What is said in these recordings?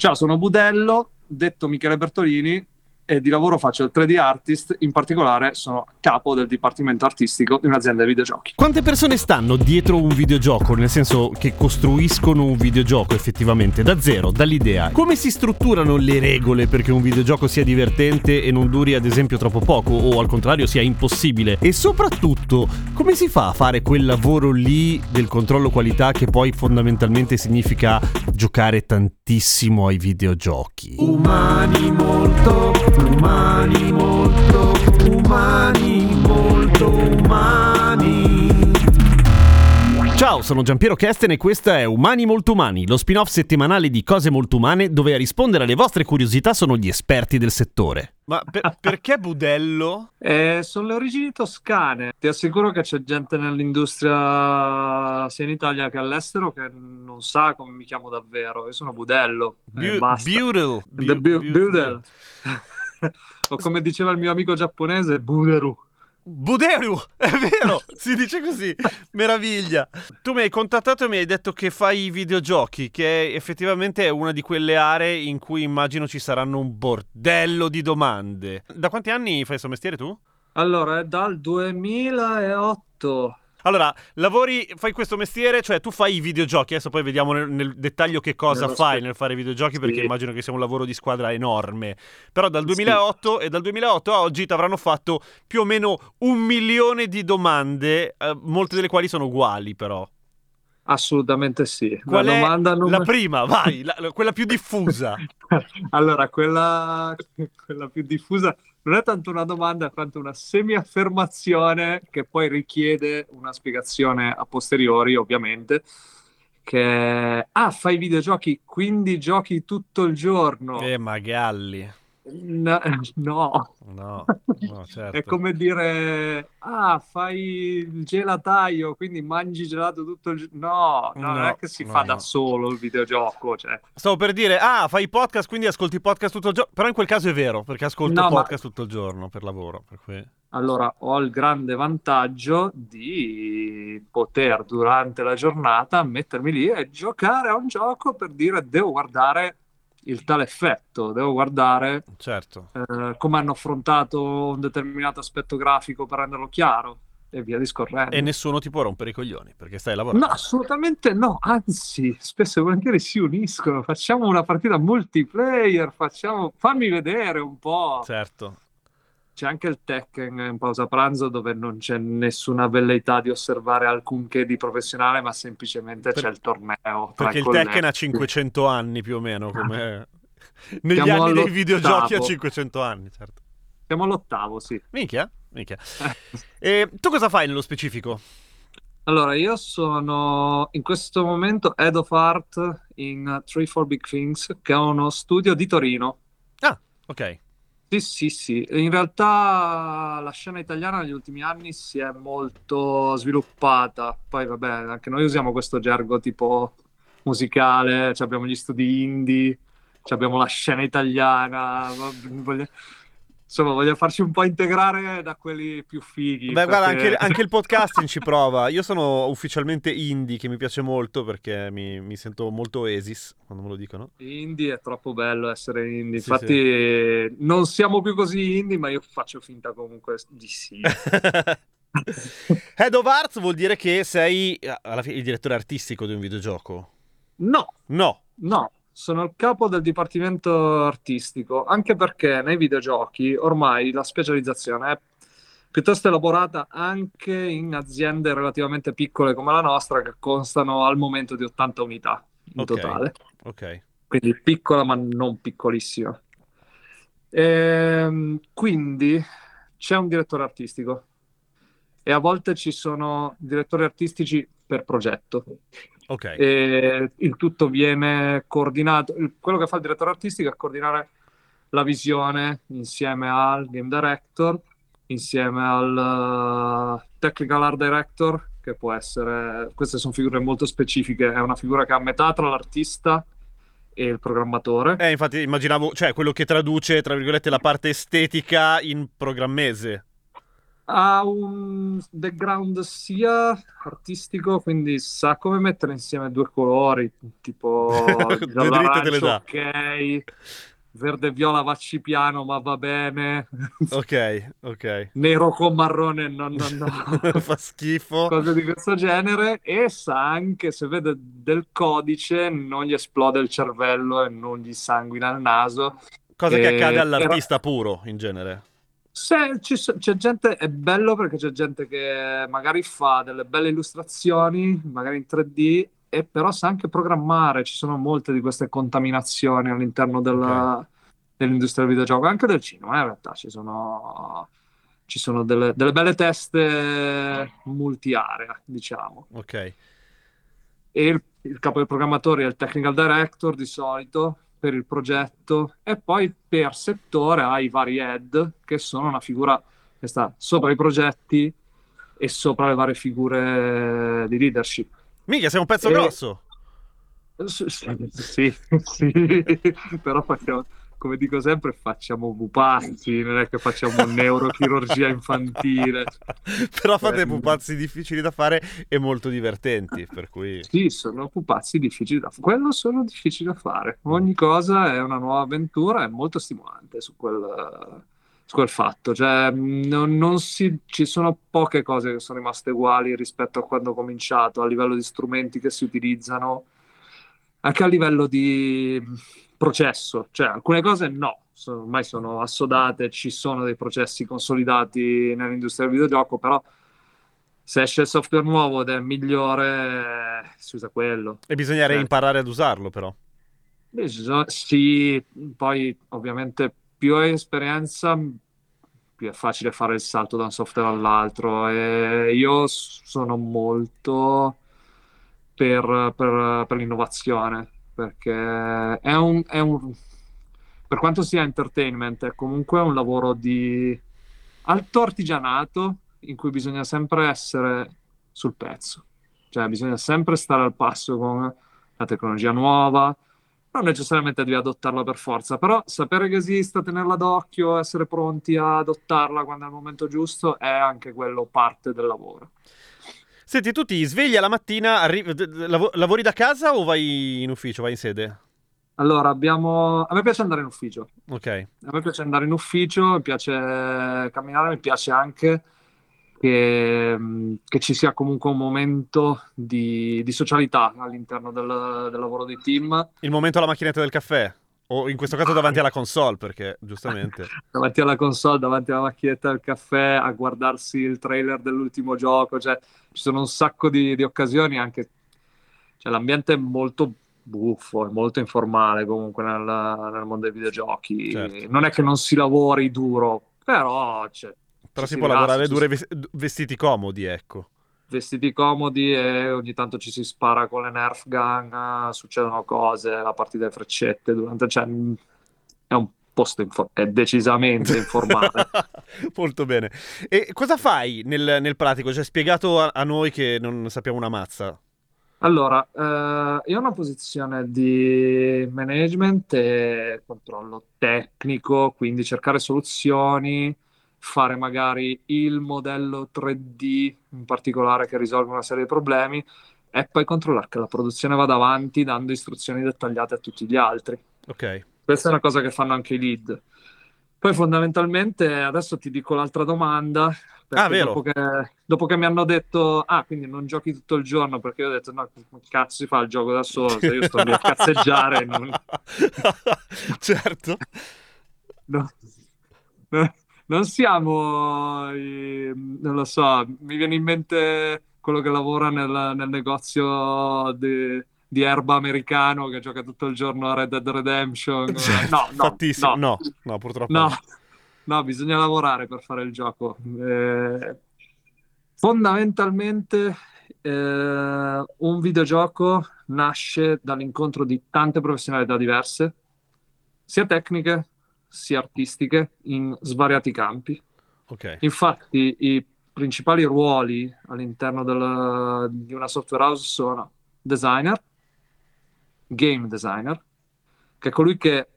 Ciao, sono Budello, detto Michele Bertolini e di lavoro faccio il 3D artist, in particolare sono capo del dipartimento artistico di un'azienda di videogiochi. Quante persone stanno dietro un videogioco, nel senso che costruiscono un videogioco effettivamente da zero, dall'idea? Come si strutturano le regole perché un videogioco sia divertente e non duri ad esempio troppo poco o al contrario sia impossibile? E soprattutto, come si fa a fare quel lavoro lì del controllo qualità che poi fondamentalmente significa giocare tantissimo ai videogiochi? Umani molto, umani molto, umani molto umani. Ciao, sono Giampiero Kesten e questa è Umani Molto Umani, lo spin-off settimanale di Cose Molto Umane dove a rispondere alle vostre curiosità sono gli esperti del settore. Ma per- perché Budello? Eh, sono le origini toscane. Ti assicuro che c'è gente nell'industria sia in Italia che all'estero che non sa come mi chiamo davvero. Io sono Budello. e Bu- basta. Budel. The Bu- Budel. O come diceva il mio amico giapponese, Buderu. Buderu, è vero, si dice così, meraviglia. Tu mi hai contattato e mi hai detto che fai i videogiochi, che effettivamente è una di quelle aree in cui immagino ci saranno un bordello di domande. Da quanti anni fai questo mestiere tu? Allora, è dal 2008. Allora, lavori, fai questo mestiere, cioè tu fai i videogiochi, adesso poi vediamo nel, nel dettaglio che cosa Nello fai spe- nel fare i videogiochi perché Sì. immagino che sia un lavoro di squadra enorme. Però dal Sì. 2008 e dal 2008 a oggi ti avranno fatto più o meno un milione di domande, eh, molte delle quali sono uguali però. Assolutamente sì. Qual la è domanda la numero- prima? Vai, la- la- quella più diffusa. allora, quella, quella più diffusa non è tanto una domanda quanto una semi-affermazione che poi richiede una spiegazione a posteriori, ovviamente. Che ah, fai videogiochi, quindi giochi tutto il giorno. Eh, Magalli. No, no. No, no, certo. È come dire, ah, fai il gelataio, quindi mangi gelato tutto il giorno. No, no, non No, è che si fa da solo il videogioco. Cioè. Stavo per dire, ah, fai podcast, quindi ascolti podcast tutto il giorno. Però in quel caso è vero, perché ascolto No, ma- podcast tutto il giorno per lavoro. Per cui... Allora, ho il grande vantaggio di poter durante la giornata mettermi lì e giocare a un gioco per dire devo guardare il tale effetto, devo guardare Certo. eh, come hanno affrontato un determinato aspetto grafico per renderlo chiaro e via discorrendo. E nessuno ti può rompere i coglioni, perché stai lavorando. No, assolutamente no, anzi, spesso e volentieri si uniscono, facciamo una partita multiplayer, facciamo... fammi vedere un po'. Certo. C'è anche il Tekken in pausa pranzo dove non c'è nessuna velleità di osservare alcunché di professionale, ma semplicemente Per- c'è il torneo. Perché il colleghi. Tekken ha 500 anni più o meno, come... Negli Siamo anni dei videogiochi ha 500 anni, certo. Siamo all'ottavo, sì. Minchia, minchia. E tu cosa fai nello specifico? Allora, io sono in questo momento Head of Art in 3-4 Big Things, che è uno studio di Torino. Ah, ok. Sì, sì, sì. In realtà la scena italiana negli ultimi anni si è molto sviluppata. Poi, vabbè, anche noi usiamo questo gergo tipo musicale, cioè abbiamo gli studi indie, cioè abbiamo la scena italiana. voglio- Insomma, voglio farci un po' integrare da quelli più fighi. Beh, guarda, perché- anche, anche il podcasting ci prova. Io sono ufficialmente indie, che mi piace molto perché mi, mi sento molto Oasis quando me lo dicono. Indie è troppo bello essere indie. Sì, Infatti, non siamo più così indie, ma io faccio finta comunque di sì. Head of Arts vuol dire che sei fine il direttore artistico di un videogioco. No, No. no, sono il capo del dipartimento artistico, anche perché nei videogiochi ormai la specializzazione è piuttosto elaborata anche in aziende relativamente piccole come la nostra, che constano al momento di 80 unità in Ok. totale. Ok. quindi piccola ma non piccolissima. Ehm, quindi c'è un direttore artistico e a volte ci sono direttori artistici per progetto. Ok. E il tutto viene coordinato. quello che fa il direttore artistico è coordinare la visione insieme al game director, insieme al eh, technical art director, che può essere. Queste sono figure molto specifiche. È una figura che è a metà tra l'artista e il programmatore. Eh, infatti immaginavo, cioè quello che traduce, tra virgolette, la parte estetica in programmese. Ha un background sia artistico, quindi sa come mettere insieme due colori, tipo giallo-arancio, dà. ok, verde e viola vacci piano, ma va bene, Ok, ok. nero con marrone, no, no, no. Fa schifo. Cose di questo genere e sa anche se vede del codice non gli esplode il cervello e non gli sanguina il naso Cosa che Eh, accade all'artista puro, in genere. Se ci c'è gente, è bello perché c'è gente che magari fa delle belle illustrazioni, magari in 3D, e però sa anche programmare. Ci sono molte di queste contaminazioni all'interno della- dell'industria del videogioco, anche del cinema, eh, in realtà ci sono, ci sono delle, delle belle teste multi-area, diciamo. Ok. E il, il capo dei programmatori è il technical director di solito per il progetto e poi per settore hai i vari head che sono una figura che sta sopra i progetti e sopra le varie figure di leadership. Minchia, sei un pezzo Eh, grosso. S- Sì, sì, però facciamo, come dico sempre, facciamo pupazzi, non è che facciamo neurochirurgia infantile. Però fate Eh, pupazzi difficili da fare e molto divertenti, per cui... Sì, sono pupazzi difficili da fare. Quello sono difficili da fare. Ogni cosa è una nuova avventura, è molto stimolante su quel, su quel fatto. Cioè, non, non si, ci sono poche cose che sono rimaste uguali rispetto a quando ho cominciato, a livello di strumenti che si utilizzano, anche a livello di processo. Cioè, alcune cose no, sono- ormai sono assodate, ci sono dei processi consolidati nell'industria del videogioco, però se esce il software nuovo ed è migliore, eh, si usa quello. E bisogna Certo. imparare ad usarlo, però. Sì, poi ovviamente più hai esperienza, più è facile fare il salto da un software all'altro. E io sono molto per, per- per l'innovazione, perché è un, è un- per quanto sia entertainment, è comunque un lavoro di alto artigianato in cui bisogna sempre essere sul pezzo, cioè bisogna sempre stare al passo con la tecnologia nuova. Non necessariamente devi adottarla per forza, però sapere che esista, tenerla d'occhio, essere pronti a adottarla quando è il momento giusto è anche quello parte del lavoro. Senti, tu ti svegli alla mattina, arri- lavo- lavori da casa o vai in ufficio, vai in sede? Allora, abbiamo... A me piace andare in ufficio. Ok. A me piace andare in ufficio, mi piace camminare, mi piace anche che, mh, che ci sia comunque un momento di, di socialità all'interno del, del lavoro di team. Il momento alla macchinetta del caffè? O in questo caso davanti alla console, perché giustamente... davanti alla console, davanti alla macchinetta del caffè, a guardarsi il trailer dell'ultimo gioco, cioè ci sono un sacco di, di occasioni anche, cioè l'ambiente è molto buffo, è molto informale comunque nel, nel mondo dei videogiochi, Certo. non è che non si lavori duro, però cioè, Però ci si può lavorare dure ves- vestiti comodi, ecco. Vestiti comodi e ogni tanto ci si spara con le Nerf gun, succedono cose, la partita di freccette, durante, cioè, è un posto, info- è decisamente informale. Molto bene. E cosa fai nel, nel pratico? Cioè, spiegato a, a noi che non sappiamo una mazza. Allora, eh, io ho una posizione di management e controllo tecnico, quindi cercare soluzioni, fare magari il modello 3D in particolare che risolve una serie di problemi e poi controllare che la produzione vada avanti dando istruzioni dettagliate a tutti gli altri. Ok. Questa è una cosa che fanno anche i lead. Poi fondamentalmente adesso ti dico l'altra domanda, Ah, vero. dopo che, dopo che mi hanno detto, ah, quindi non giochi tutto il giorno, perché io ho detto, no, cazzo si fa il gioco da solo, se io sto lì a cazzeggiare, non, certo. no- non siamo, i- non lo so, mi viene in mente quello che lavora nel, nel negozio di, di erba americano che gioca tutto il giorno a Red Dead Redemption. Cioè, No, no, no. No, no, purtroppo No, no. No, bisogna lavorare per fare il gioco. Eh, fondamentalmente, eh, un videogioco nasce dall'incontro di tante professionalità diverse, sia tecniche sia artistiche, in svariati campi. Ok. Infatti, i principali ruoli all'interno del- di una software house sono designer, game designer, che è colui che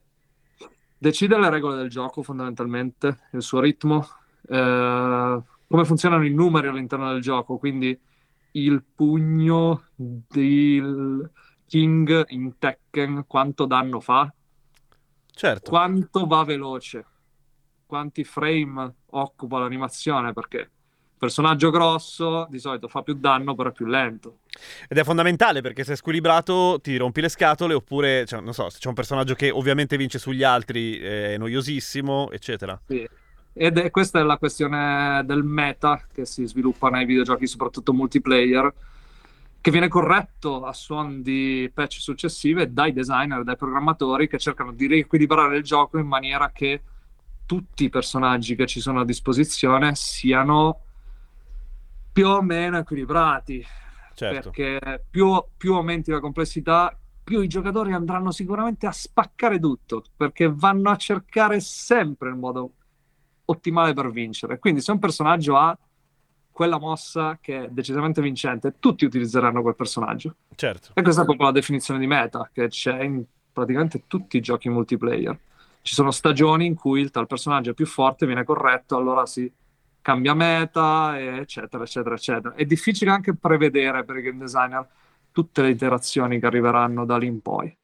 decide le regole del gioco fondamentalmente, il suo ritmo, eh, come funzionano i numeri all'interno del gioco, quindi il pugno del King in Tekken, quanto danno fa, Certo. quanto va veloce, quanti frame occupa l'animazione, perché personaggio grosso di solito fa più danno, però è più lento. Ed è fondamentale perché se è squilibrato ti rompi le scatole oppure, cioè, non so, se c'è un personaggio che ovviamente vince sugli altri è noiosissimo, eccetera. Sì. Ed è, questa è la questione del meta che si sviluppa nei videogiochi, soprattutto multiplayer, che viene corretto a suon di patch successive dai designer, dai programmatori che cercano di riequilibrare il gioco in maniera che tutti i personaggi che ci sono a disposizione siano più o meno equilibrati. Certo. Perché più, più aumenti la complessità, più i giocatori andranno sicuramente a spaccare tutto, perché vanno a cercare sempre il modo ottimale per vincere. Quindi se un personaggio ha quella mossa che è decisamente vincente, tutti utilizzeranno quel personaggio. Certo. E questa è proprio la definizione di meta che c'è in praticamente tutti i giochi multiplayer. Ci sono stagioni in cui il tal personaggio è più forte, viene corretto, allora si cambia meta, eccetera, eccetera, eccetera. È difficile anche prevedere per i game designer tutte le iterazioni che arriveranno da lì in poi,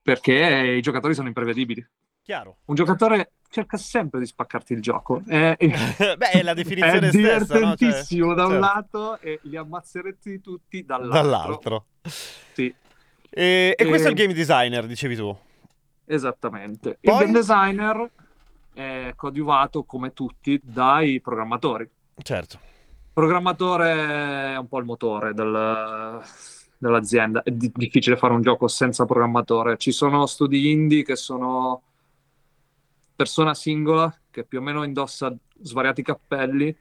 perché i giocatori sono imprevedibili. Chiaro. Un giocatore cerca sempre di spaccarti il gioco. È, Beh, è la definizione è stessa, no? Cioè, divertentissimo da un certo. lato e li ammazzerete tutti dall'altro. Dall'altro. Sì, E, e questo è il E- game designer, dicevi tu. esattamente. Poi? Il game designer è coadiuvato, come tutti, dai programmatori. Certo. Il programmatore è un po' il motore del- dell'azienda. È di- difficile fare un gioco senza programmatore. Ci sono studi indie che sono persona singola che più o meno indossa svariati cappelli,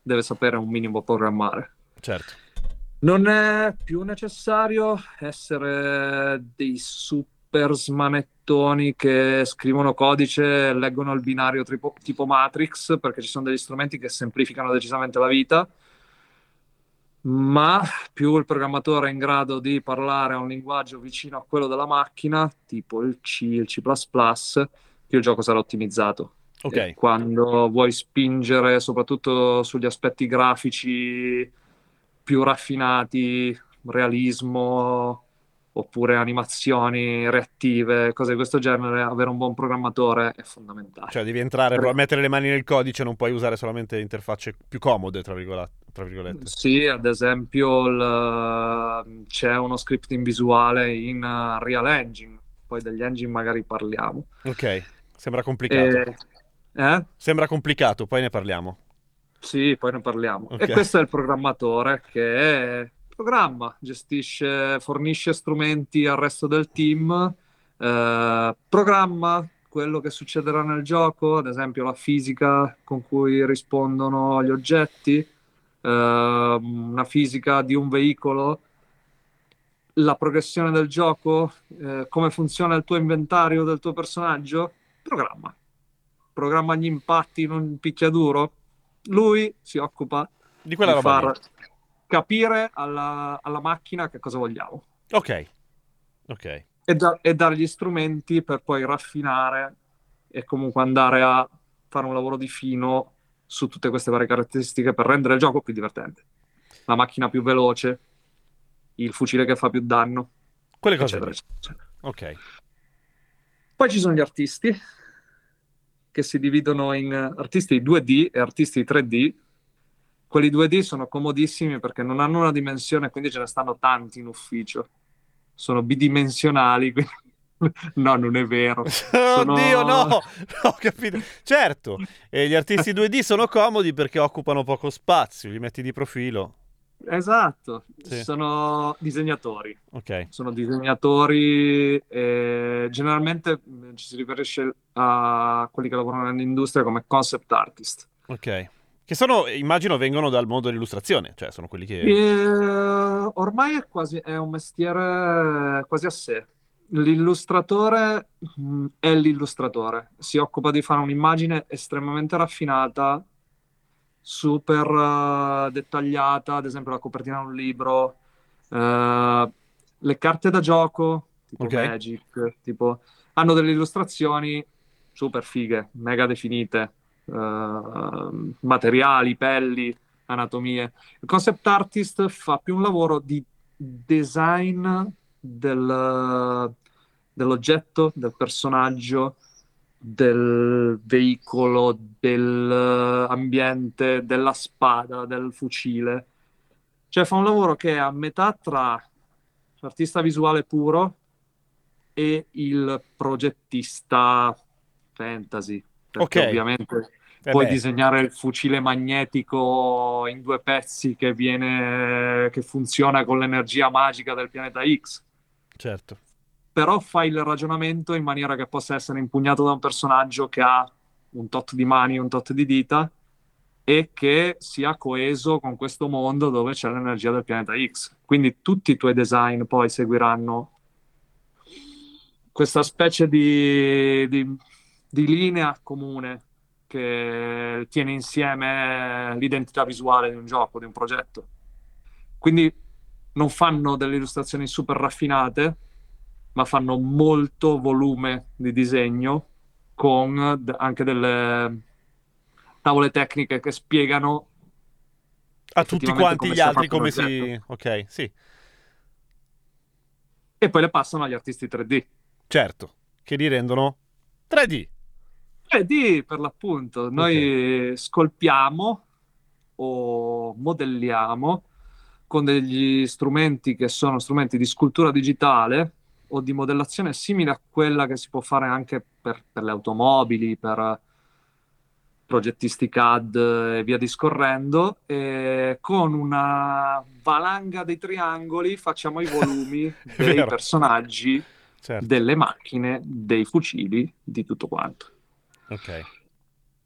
deve sapere un minimo programmare. Certo. Non è più necessario essere dei super smanettoni che scrivono codice e leggono il binario tipo, tipo Matrix, perché ci sono degli strumenti che semplificano decisamente la vita, ma più il programmatore è in grado di parlare a un linguaggio vicino a quello della macchina, tipo il C, il C++, il gioco sarà ottimizzato. Ok. E quando vuoi spingere soprattutto sugli aspetti grafici più raffinati, realismo oppure animazioni reattive, cose di questo genere, avere un buon programmatore è fondamentale. Cioè devi entrare, Per- mettere le mani nel codice, non puoi usare solamente interfacce più comode, tra, virgola- tra virgolette. Sì, ad esempio il- c'è uno scripting visuale in Real Engine, poi degli engine magari parliamo. Ok, sembra complicato. E- eh? Sembra complicato, poi ne parliamo. Sì, poi ne parliamo. Ok. E questo è il programmatore che programma, gestisce, fornisce strumenti al resto del team, eh, programma quello che succederà nel gioco, ad esempio la fisica con cui rispondono gli oggetti, eh, una fisica di un veicolo, la progressione del gioco, eh, come funziona il tuo inventario del tuo personaggio, programma. Programma gli impatti in un picchiaduro. Lui si occupa Di quella di roba far lì. capire alla, alla macchina che cosa vogliamo Ok. Ok. e, da- e dargli strumenti per poi raffinare e comunque andare a fare un lavoro di fino su tutte queste varie caratteristiche per rendere il gioco più divertente. La macchina più veloce, il fucile che fa più danno, Quelle cose eccetera, eccetera. Ok. Poi ci sono gli artisti che si dividono in artisti 2D e artisti 3D. Quelli 2D sono comodissimi perché non hanno una dimensione, quindi ce ne stanno tanti in ufficio. Sono bidimensionali, quindi... no, non è vero. Sono- Oddio, no! Ho capito. Certo, e gli artisti 2D sono comodi perché occupano poco spazio, li metti di profilo. Esatto, Sì. sono disegnatori. Ok. Sono disegnatori e generalmente mh, ci si riferisce a quelli che lavorano nell'industria come concept artist. Ok. Che sono, immagino, vengono dal mondo dell'illustrazione, cioè sono quelli che... E, ormai è quasi è un mestiere quasi a sé. L'illustratore mh, è l'illustratore, si occupa di fare un'immagine estremamente raffinata, super eh, dettagliata, ad esempio la copertina di un libro, eh, le carte da gioco, tipo Ok. Magic, tipo, hanno delle illustrazioni super fighe, mega definite, eh, materiali, pelli, anatomie. Il concept artist fa più un lavoro di design del- dell'oggetto, del personaggio, del veicolo, dell'ambiente, della spada, del fucile. Cioè fa un lavoro che è a metà tra l'artista visuale puro e il progettista fantasy. Perché Ok. ovviamente Eh puoi beh, disegnare il fucile magnetico in due pezzi che viene, che funziona con l'energia magica del pianeta X. certo. Però fai il ragionamento in maniera che possa essere impugnato da un personaggio che ha un tot di mani, un tot di dita e che sia coeso con questo mondo dove c'è l'energia del pianeta X. Quindi tutti i tuoi design poi seguiranno questa specie di, di- di linea comune che tiene insieme l'identità visuale di un gioco, di un progetto. Quindi non fanno delle illustrazioni super raffinate, ma fanno molto volume di disegno con d- anche delle tavole tecniche che spiegano A tutti quanti gli altri come si... Ok, sì, e poi le passano agli artisti 3D. certo. Che li rendono 3D. 3D per l'appunto, noi scolpiamo o modelliamo con degli strumenti che sono strumenti di scultura digitale o di modellazione simile a quella che si può fare anche per, per le automobili, per progettisti CAD e via discorrendo. E con una valanga di triangoli facciamo i volumi dei vero. personaggi, Certo. delle macchine, dei fucili, di tutto quanto. Ok.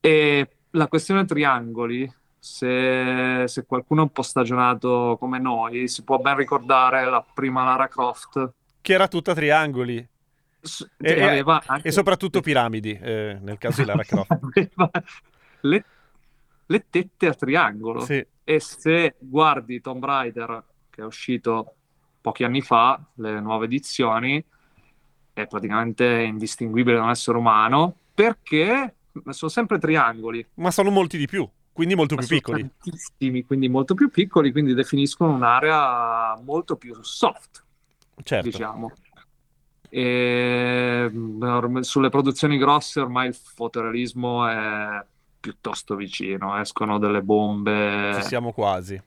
E la questione triangoli, se, se qualcuno è un po' stagionato come noi, si può ben ricordare la prima Lara Croft. Che era tutta triangoli. S- E- e- aveva anche- E soprattutto piramidi, eh, nel caso di Lara Croft. le, le tette a triangolo. Sì, E se guardi Tomb Raider, che è uscito pochi anni fa, le nuove edizioni, è praticamente indistinguibile da un essere umano perché sono sempre triangoli. ma sono molti di più, quindi molto più piccoli. tantissimi, quindi molto più piccoli, quindi definiscono un'area molto più soft, Certo. diciamo. E, mm, sulle produzioni grosse ormai il fotorealismo è piuttosto vicino, escono delle bombe. Ci siamo quasi.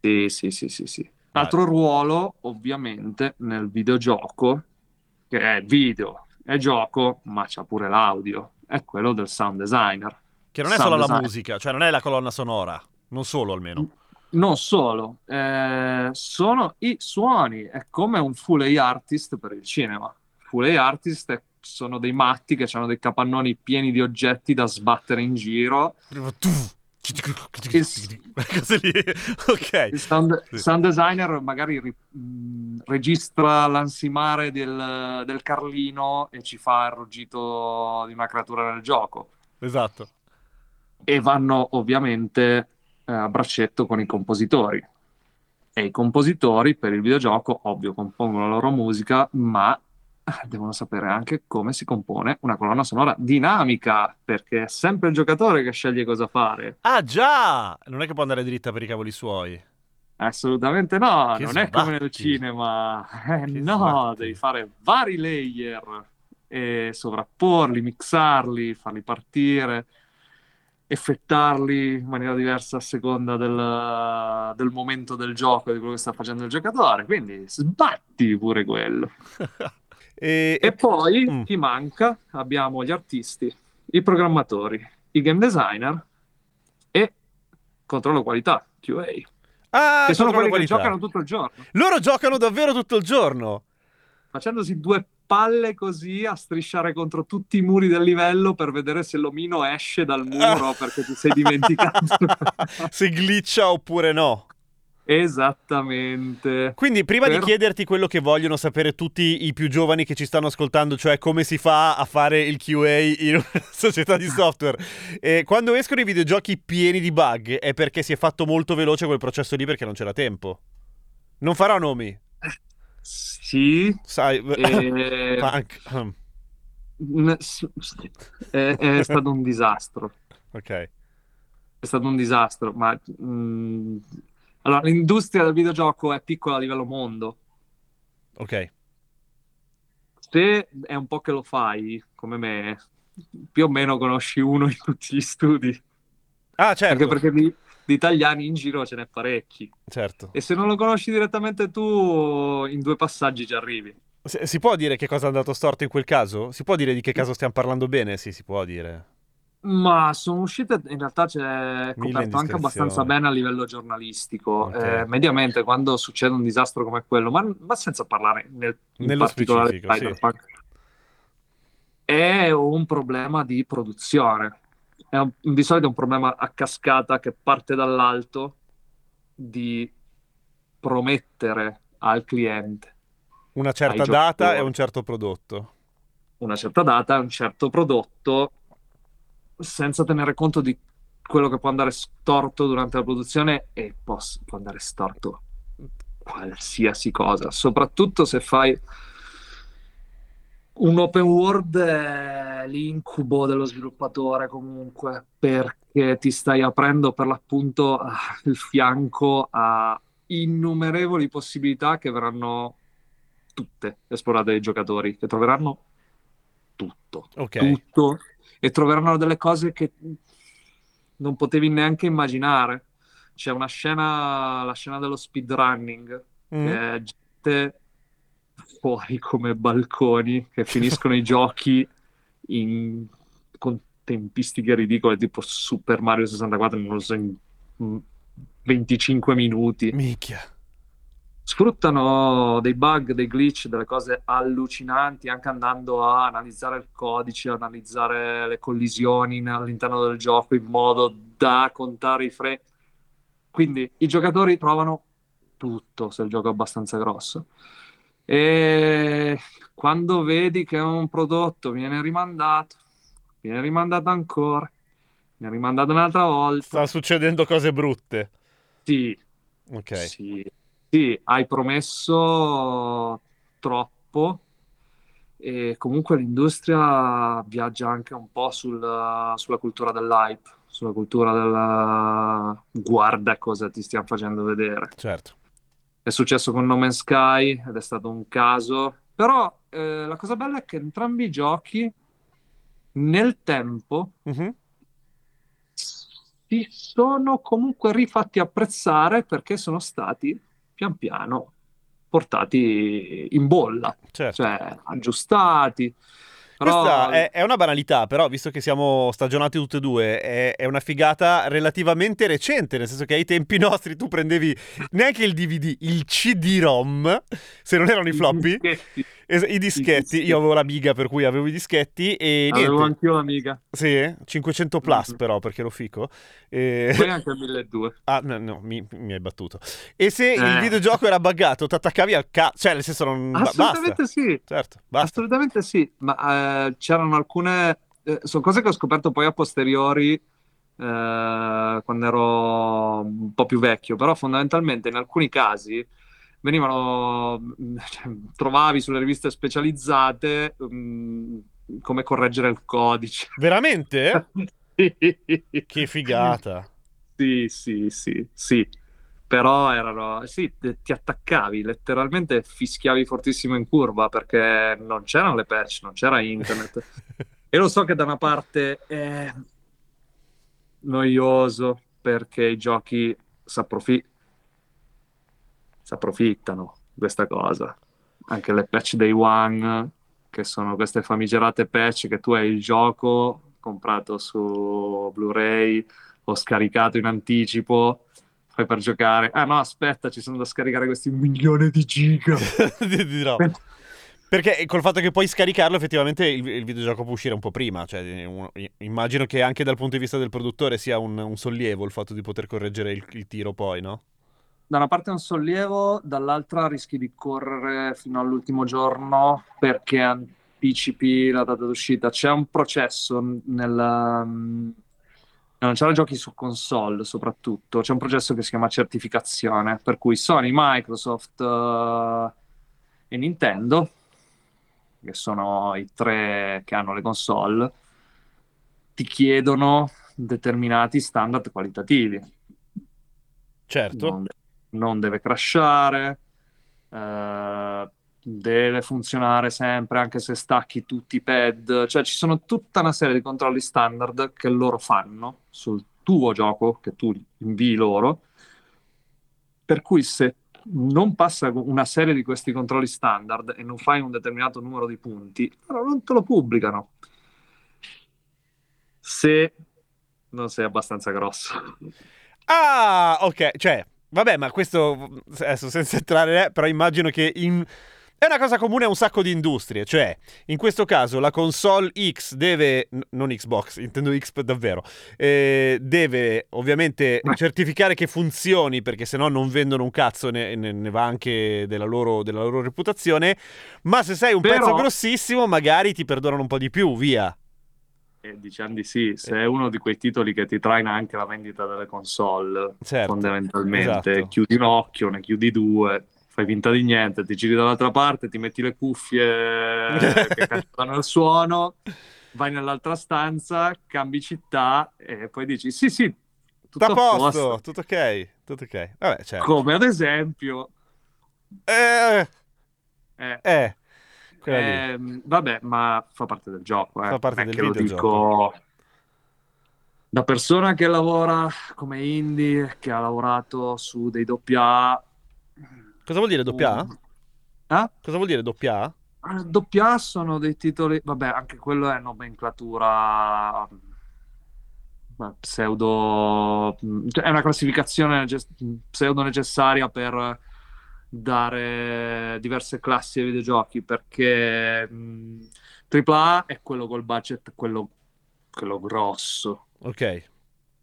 Sì, sì, sì, sì, sì. Altro ruolo, ovviamente, nel videogioco, che è video, è gioco, ma c'ha pure l'audio, è quello del sound designer. Che non è Sound solo la design. musica, cioè non è la colonna sonora. Non solo almeno. Non solo, eh, sono i suoni, è come un A artist per il cinema. A artist è- sono dei matti che hanno dei capannoni pieni di oggetti da sbattere in giro. Cose lì. Ok. Il sound, sound designer magari ri- mh, registra l'ansimare del, del Carlino e ci fa il ruggito di una creatura nel gioco. Esatto. E vanno ovviamente eh, a braccetto con i compositori. E i compositori per il videogioco, ovvio, compongono la loro musica, ma eh, devono sapere anche come si compone una colonna sonora dinamica, perché è sempre il giocatore che sceglie cosa fare. Ah già! Non è che può andare dritta per i cavoli suoi. Assolutamente no, Che non è come nel sbatti. cinema. Eh, no, sbatti. devi fare vari layer e sovrapporli, mixarli, farli partire, effettarli in maniera diversa a seconda del, del momento del gioco di quello che sta facendo il giocatore. Quindi sbatti pure quello. e, E poi Mm. chi manca? Abbiamo gli artisti, i programmatori, i game designer e controllo qualità, QA. Ah, che sono quelli che qualità. giocano tutto il giorno, Loro giocano davvero tutto il giorno. facendosi due palle così a strisciare contro tutti i muri del livello per vedere se l'omino esce dal muro perché ti sei dimenticato. Se glitcha oppure no. Esattamente. Quindi, prima di Per- chiederti quello che vogliono sapere tutti i più giovani che ci stanno ascoltando, cioè come si fa a fare il QA in una società di software, eh, quando escono i videogiochi pieni di bug è perché si è fatto molto veloce quel processo lì perché non c'era tempo. Non farò nomi, Sì, sai. e- s- s- è, è stato un disastro. Ok. È stato un disastro, ma mm, allora l'industria del videogioco è piccola a livello mondo. Ok. Se è un po' che lo fai, come me, più o meno conosci uno in tutti gli studi, Ah, certo. anche perché di, di italiani in giro ce n'è parecchi. Certo. E se non lo conosci direttamente tu, in due passaggi ci arrivi. Si si può dire che cosa è andato storto in quel caso? Si può dire di che caso stiamo parlando bene? Sì, si può dire. Ma sono uscite, in realtà c'è coperto anche abbastanza bene a livello giornalistico. Ok. Eh, mediamente, quando succede un disastro come quello, ma, ma senza parlare nel, Nello particolare di specifico, sì. Cyberpunk, è un problema di produzione. È un- di solito è un problema a cascata che parte dall'alto di promettere al cliente Una certa data e un certo prodotto. una certa data, un certo prodotto, senza tenere conto di quello che può andare storto durante la produzione e pos- può andare storto qualsiasi cosa, soprattutto se fai un open world è l'incubo dello sviluppatore comunque, perché ti stai aprendo per l'appunto ah, il fianco a innumerevoli possibilità che verranno tutte esplorate dai giocatori, che troveranno tutto, Ok. tutto, e troveranno delle cose che non potevi neanche immaginare. C'è una scena, la scena dello speedrunning, Mm. gente fuori come balconi che finiscono i giochi in- con tempistiche ridicole, tipo Super Mario 64, non lo so, in mm, 25 minuti. Minchia. Sfruttano dei bug, dei glitch, delle cose allucinanti, anche andando a analizzare il codice, analizzare le collisioni in- all'interno del gioco in modo da contare i frame. Quindi i giocatori trovano tutto se il gioco è abbastanza grosso. E quando vedi che un prodotto viene rimandato, viene rimandato ancora, viene rimandato un'altra volta, Sta succedendo cose brutte. sì, Ok. sì, sì, hai promesso troppo e comunque l'industria viaggia anche un po' sul- sulla cultura dell'hype, sulla cultura della guarda cosa ti stiamo facendo vedere. Certo. È successo con No Man's Sky ed è stato un caso, però eh, la cosa bella è che entrambi i giochi nel tempo Mhm. si sono comunque rifatti apprezzare perché sono stati pian piano portati in bolla, Certo. cioè aggiustati. Questa è, è una banalità, però, visto che siamo stagionati tutte e due, è, è una figata relativamente recente, nel senso che ai tempi nostri tu prendevi neanche il DVD, il CD-ROM, se non erano i floppy. Es- i dischetti. Io avevo l'Amiga, per cui avevo i dischetti e Avevo niente. anch'io l'amiga, Sì, 500 plus Mhm. però, perché ero fico. E... poi anche il 1200. Ah, no, no, mi, mi hai battuto. E se il Eh. videogioco era buggato, ti attaccavi al cazzo, cioè, nel senso, non... Assolutamente basta. sì. Certo, basta. Assolutamente sì, ma eh, c'erano alcune, eh, sono cose che ho scoperto poi a posteriori eh, quando ero un po' più vecchio, però fondamentalmente in alcuni casi venivano, mm, cioè, trovavi sulle riviste specializzate mm, come correggere il codice. Veramente? Che figata. Sì, sì, sì, sì. Però erano, sì, te- ti attaccavi, letteralmente fischiavi fortissimo in curva perché non c'erano le patch, non c'era internet. E lo so che da una parte è noioso perché i giochi s'approfi- s'approfittano di questa cosa. Anche le patch day one, che sono queste famigerate patch che tu hai il gioco comprato su Blu-ray o scaricato in anticipo, fai per giocare. Ah no, aspetta, ci sono da scaricare questi un milione di giga. Ti dirò. Perché col fatto che puoi scaricarlo, effettivamente il, il videogioco può uscire un po' prima. Cioè, un- immagino che anche dal punto di vista del produttore sia un, un sollievo il fatto di poter correggere il, il tiro poi, no? Da una parte è un sollievo, dall'altra rischi di correre fino all'ultimo giorno perché anticipi la data d'uscita. C'è un processo nel, mm, nel lanciare giochi su console, soprattutto. C'è un processo che si chiama certificazione, per cui Sony, Microsoft eh, e Nintendo, che sono i tre che hanno le console, ti chiedono determinati standard qualitativi Certo. non, non deve crashare, eh, deve funzionare sempre anche se stacchi tutti i pad, cioè ci sono tutta una serie di controlli standard che loro fanno sul tuo gioco, che tu invii loro, per cui se non passa una serie di questi controlli standard e non fai un determinato numero di punti, loro non te lo pubblicano. Se non sei abbastanza grosso. Ah, ok, cioè, vabbè, ma questo adesso senza entrare, eh, però immagino che in... è una cosa comune a un sacco di industrie, cioè, in questo caso la console X deve, non Xbox, intendo X davvero, eh, deve ovviamente certificare che funzioni, perché sennò non vendono un cazzo, ne, ne- ne va anche della loro, della loro reputazione, ma se sei un Però- pezzo grossissimo magari ti perdonano un po' di più, via. E diciamo di sì, se è uno di quei titoli che ti traina anche la vendita delle console, Certo, fondamentalmente, esatto. chiudi un occhio, ne chiudi due, fai finta di niente, ti giri dall'altra parte, ti metti le cuffie che cantano il suono, vai nell'altra stanza, cambi città e poi dici sì sì, tutto a posto, posto. tutto ok, tutto ok. Vabbè, certo. Come ad esempio, Eh, eh, eh, ehm, vabbè, ma fa parte del gioco, eh. Fa parte del videogioco. dico da persona che lavora come indie, che ha lavorato su dei doppia Cosa vuol dire doppia A? Ah? Cosa vuol dire doppia A? Eh, Doppia A sono dei titoli, vabbè, anche quello è nomenclatura eh, pseudo, cioè è una classificazione pseudo necessaria per dare diverse classi ai videogiochi perché mh, AAA è quello col budget, quello, quello grosso. Ok.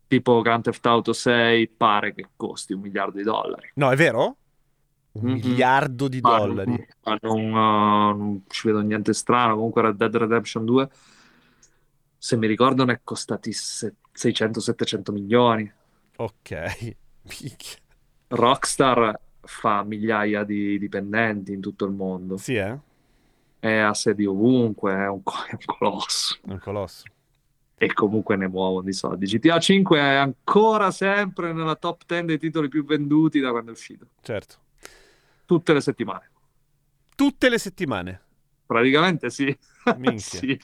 Tipo Grand Theft Auto 6 pare che costi un miliardo di dollari. No, è vero? Un Mhm. miliardo di Fanno- dollari. fanno un, uh, non ci vedo niente strano. Comunque, Red Dead Redemption 2, se mi ricordo, ne è costati se- 600-700 milioni. Ok. Rockstar fa migliaia di dipendenti in tutto il mondo, Sì, eh? è a sedi ovunque, è un, co- è un colosso. È un colosso. E comunque ne muovono di soldi. GTA 5 è ancora sempre nella top 10 dei titoli più venduti da quando è uscito, Certo. tutte le settimane. Tutte le settimane. Praticamente sì. Minchia. Sì.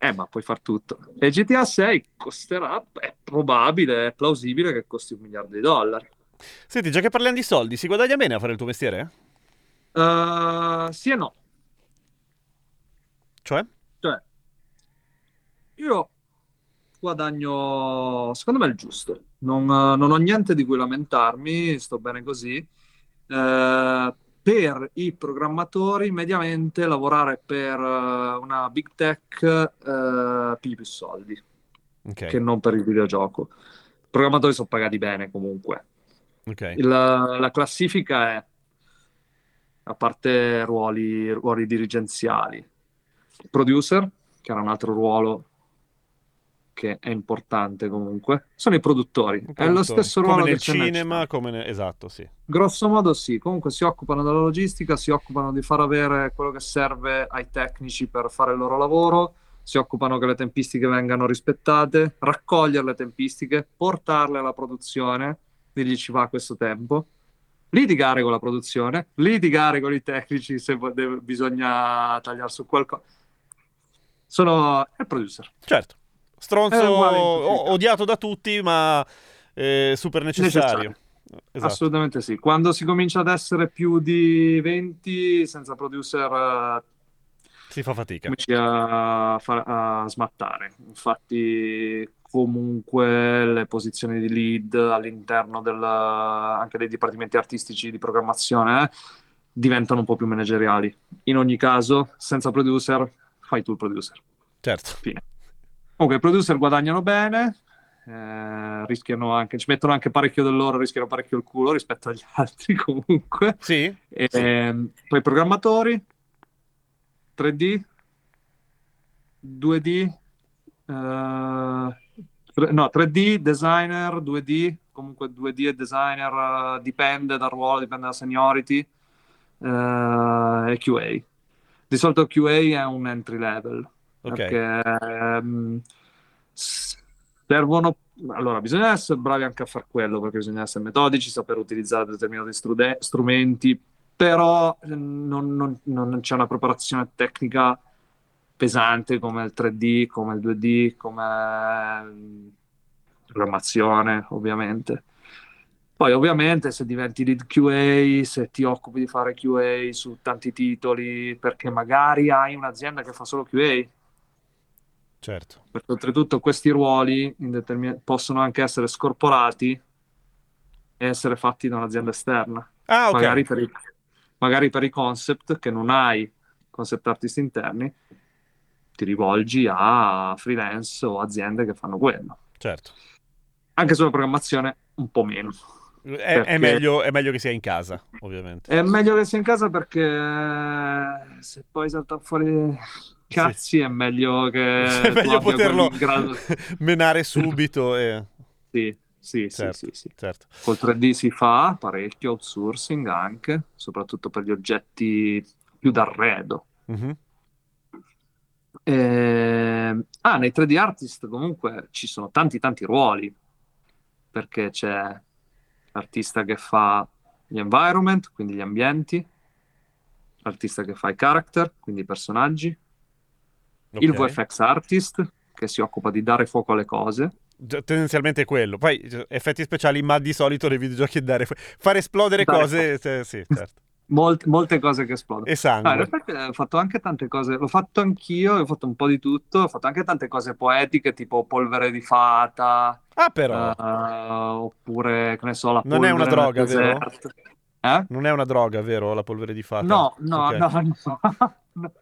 Eh, ma puoi far tutto. E GTA 6 costerà, è probabile, è plausibile che costi un miliardo di dollari. Senti, già che parliamo di soldi, si guadagna bene a fare il tuo mestiere? Uh, sì e no. Cioè? Cioè, io guadagno, secondo me, il giusto. Non, non ho niente di cui lamentarmi, sto bene così. Eh, per i programmatori, mediamente, lavorare per eh, una big tech eh, pigli più soldi Ok. che non per il videogioco. I programmatori sono pagati bene comunque. Ok. La, la classifica è, a parte ruoli, ruoli dirigenziali, producer, che era un altro ruolo che è importante comunque, sono i produttori. È lo stesso ruolo Come nel cinema, come nel... Esatto, sì. Grosso modo sì, comunque si occupano della logistica, si occupano di far avere quello che serve ai tecnici per fare il loro lavoro, si occupano che le tempistiche vengano rispettate, raccogliere le tempistiche, portarle alla produzione, dirgli ci va questo tempo, litigare con la produzione, litigare con i tecnici se deve- bisogna tagliare su qualcosa. Sono il producer. Certo. Stronzo, odiato da tutti, ma eh, super necessario. Esatto. Assolutamente sì. Quando si comincia ad essere più di 20 senza producer Si fa fatica. cominci a, a smattare. Infatti, comunque le posizioni di lead all'interno del, anche dei dipartimenti artistici di programmazione eh, diventano un po' più manageriali. In ogni caso, senza producer, fai tu il producer. Certo. Fine. Comunque, i producer guadagnano bene, eh, rischiano anche, ci mettono anche parecchio del loro, rischiano parecchio il culo rispetto agli altri comunque. Sì? E, ehm, Poi programmatori, 3D, 2D, eh, no, 3D, designer, 2D, comunque 2D e designer, eh, dipende dal ruolo, dipende dalla seniority, eh, e QA. Di solito QA è un entry level, Ok. perché ehm, servono... Allora, bisogna essere bravi anche a fare quello, perché bisogna essere metodici, saper utilizzare determinati strude- strumenti, però eh, non, non- non c'è una preparazione tecnica pesante come il 3D, come il 2D, come mm, programmazione, ovviamente. Poi, ovviamente, se diventi lead QA, se ti occupi di fare QA su tanti titoli, perché magari hai un'azienda che fa solo QA, Certo. perché oltretutto questi ruoli in determin- possono anche essere scorporati e essere fatti da un'azienda esterna. Ah, ok. Magari per i, magari per i concept che non hai concept artist interni, ti rivolgi a freelance o aziende che fanno quello. Certo. Anche sulla programmazione un po' meno. È, è meglio, è meglio che sia in casa, ovviamente. È meglio che sia in casa perché se poi saltano fuori cazzi è meglio che È meglio poterlo grado- menare subito e... Sì, sì, sì, Certo, sì, sì. certo. Col 3D si fa parecchio outsourcing anche, soprattutto per gli oggetti più d'arredo. Mhm. Eh, ah, nei 3D artist comunque ci sono tanti tanti ruoli, perché c'è l'artista che fa gli environment, quindi gli ambienti, l'artista che fa i character, quindi i personaggi, il Ok. VFX artist che si occupa di dare fuoco alle cose, Tendenzialmente quello. Poi effetti speciali, ma di solito nei videogiochi è dare far esplodere Dare cose, eh, sì, certo. Molte, molte cose che esplodono. E Ah, in sangue. realtà ho fatto anche tante cose, l'ho fatto anch'io, ho fatto un po' di tutto, ho fatto anche tante cose poetiche tipo polvere di fata, Ah, però, eh, oppure, che ne so, la Non è una droga, vero? Eh? non è una droga, vero? La polvere di fata? No, no, Ok. no, no.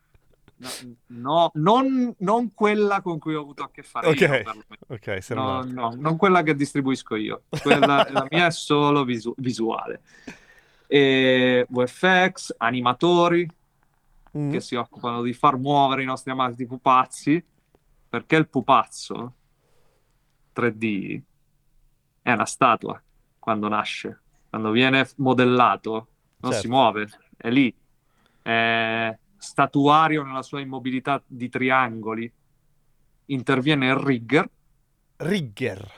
No, no, non, non quella con cui ho avuto a che fare Ok. io, perlomeno. Ok, se No, non no, non quella che distribuisco io. Quella, la mia è solo visu- visuale. E VFX, animatori Mm. che si occupano di far muovere i nostri amati pupazzi, perché il pupazzo 3D è una statua quando nasce, quando viene modellato, non Certo. si muove, è lì, è statuario nella sua immobilità di triangoli. Interviene il rigger, Rigger.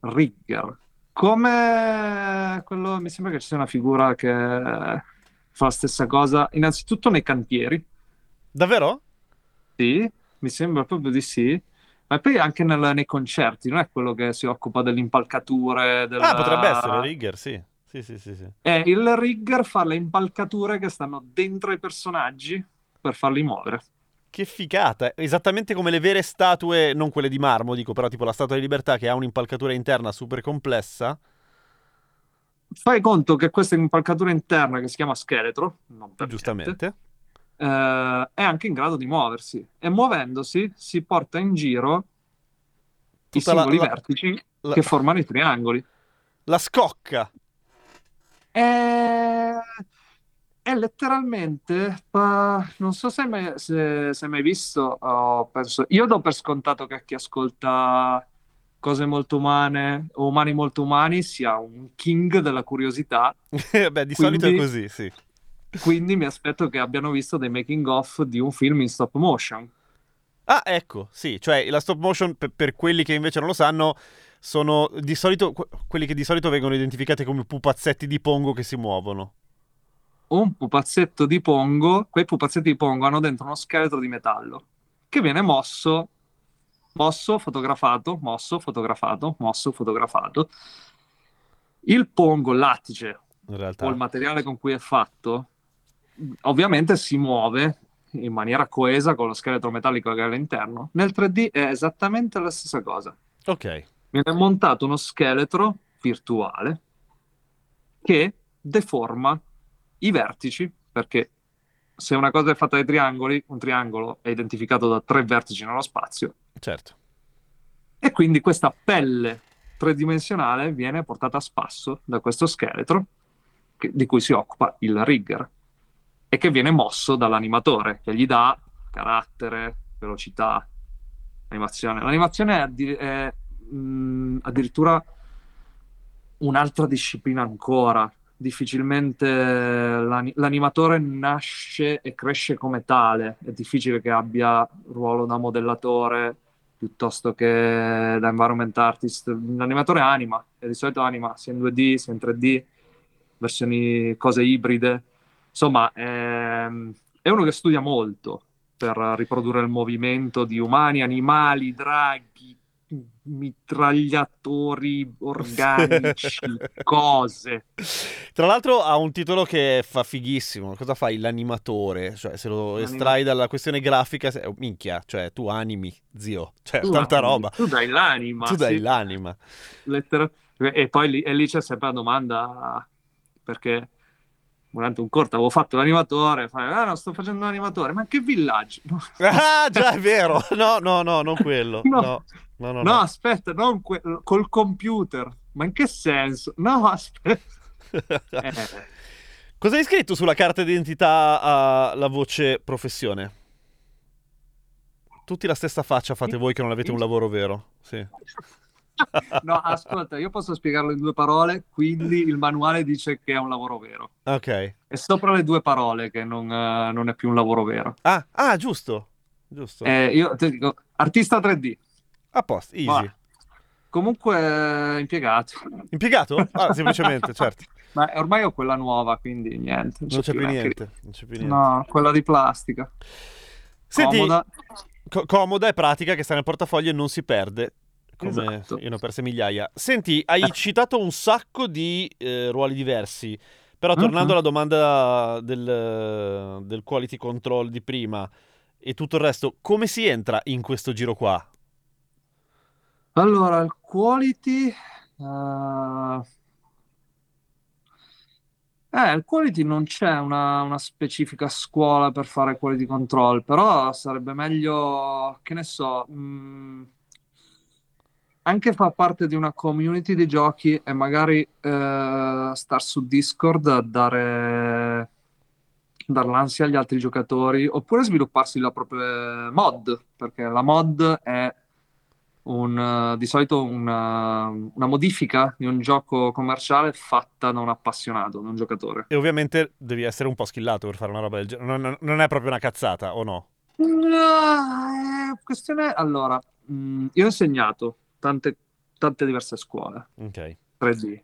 rigger, come quello, mi sembra che ci sia una figura che fa la stessa cosa, innanzitutto nei cantieri, Davvero? Sì, mi sembra proprio di sì. Ma poi anche nel- nei concerti, non è quello che si occupa delle impalcature. Della... Ah, potrebbe essere Rigger, sì. Sì, sì, sì, sì. Eh, il rigger fa le impalcature che stanno dentro i personaggi per farli muovere. Che figata, esattamente come le vere statue, non quelle di marmo, dico, però tipo la Statua di Libertà che ha un'impalcatura interna super complessa. Fai conto che questa impalcatura interna che si chiama scheletro, per niente, Giustamente. eh, è anche in grado di muoversi e muovendosi si porta in giro i Tutta la- singoli la- vertici La, che formano i triangoli. la scocca. È, è letteralmente, pa- non so se hai mai, se, se mai visto, oh, penso- io do per scontato che chi ascolta cose molto umane o umani molto umani sia un king della curiosità, Beh, di solito è Quindi- così, sì. quindi mi aspetto che abbiano visto dei making of di un film in stop motion. Ah, ecco, sì, cioè la stop motion, per, per quelli che invece non lo sanno, sono di solito que- quelli che di solito vengono identificati come pupazzetti di Pongo che si muovono. Un pupazzetto di Pongo, quei pupazzetti di Pongo hanno dentro uno scheletro di metallo che viene mosso, mosso, fotografato, mosso, fotografato, mosso, fotografato. Il Pongo, lattice o il materiale con cui è fatto, ovviamente si muove in maniera coesa con lo scheletro metallico che è all'interno. Nel 3D è esattamente la stessa cosa. Ok. Viene montato uno scheletro virtuale che deforma i vertici, perché se una cosa è fatta dai triangoli, un triangolo è identificato da tre vertici nello spazio, Certo. e quindi questa pelle tridimensionale viene portata a spasso da questo scheletro che- di cui si occupa il rigger e che viene mosso dall'animatore che gli dà carattere, velocità, animazione. L'animazione è, addi- è, mh, addirittura un'altra disciplina ancora. Difficilmente l'ani- l'animatore nasce e cresce come tale. È difficile che abbia ruolo da modellatore piuttosto che da environment artist. L'animatore anima, e di solito anima sia in 2D sia in 3D, versioni cose ibride. Insomma, ehm, è uno che studia molto per riprodurre il movimento di umani, animali, draghi, mitragliatori organici, cose. Tra l'altro ha un titolo che fa fighissimo. Cosa fai? L'animatore. Cioè, se lo L'anima- estrai dalla questione grafica, se- oh, minchia, cioè tu animi, zio. Cioè, Tu tanta animi, roba. Tu dai l'anima. tu dai sì. l'anima. lettera- E poi lì, e lì c'è sempre la domanda, perché durante un corto avevo fatto l'animatore, fai, ah no, sto facendo l'animatore, ma che villaggio? Ah, già, è vero. No, no, no, non quello. No. No, no, no. no, no. aspetta, non que- col computer, ma in che senso? No, aspetta. Eh, Cosa hai scritto sulla carta d'identità alla voce professione? Tutti la stessa faccia fate voi che non avete un lavoro vero. Sì. No, ascolta, io posso spiegarlo in due parole, quindi il manuale dice che è un lavoro vero. Ok. È sopra le due parole che non, eh, non è più un lavoro vero. Ah, ah, giusto. Giusto. Eh, io ti dico, artista 3D. A posto, easy. Va. Comunque eh, impiegato. Impiegato? Ah, semplicemente, certo. Ma ormai ho quella nuova, quindi niente. Non c'è più neanche- niente. Non c'è più niente. No, quella di plastica. Senti, Comoda. co- comoda e pratica che sta nel portafoglio e non si perde. Come Esatto. io ne ho perse migliaia. Senti, hai Eh. citato un sacco di eh, ruoli diversi. Però Mhm. tornando alla domanda del, del quality control di prima e tutto il resto, come si entra in questo giro qua? Allora, il quality... eh, Eh, il quality non c'è una, una specifica scuola per fare quality control, però sarebbe meglio, che ne so, mh, anche far parte di una community di giochi e magari eh, star su Discord a dare, dar l'ansia agli altri giocatori, oppure svilupparsi la propria mod, perché la mod è un, eh, di solito una, una modifica di un gioco commerciale fatta da un appassionato, da un giocatore. E ovviamente devi essere un po' skillato per fare una roba del genere. Non, non è proprio una cazzata, o no? No, è questione... Allora, mh, io ho insegnato tante, tante diverse scuole Ok. 3D.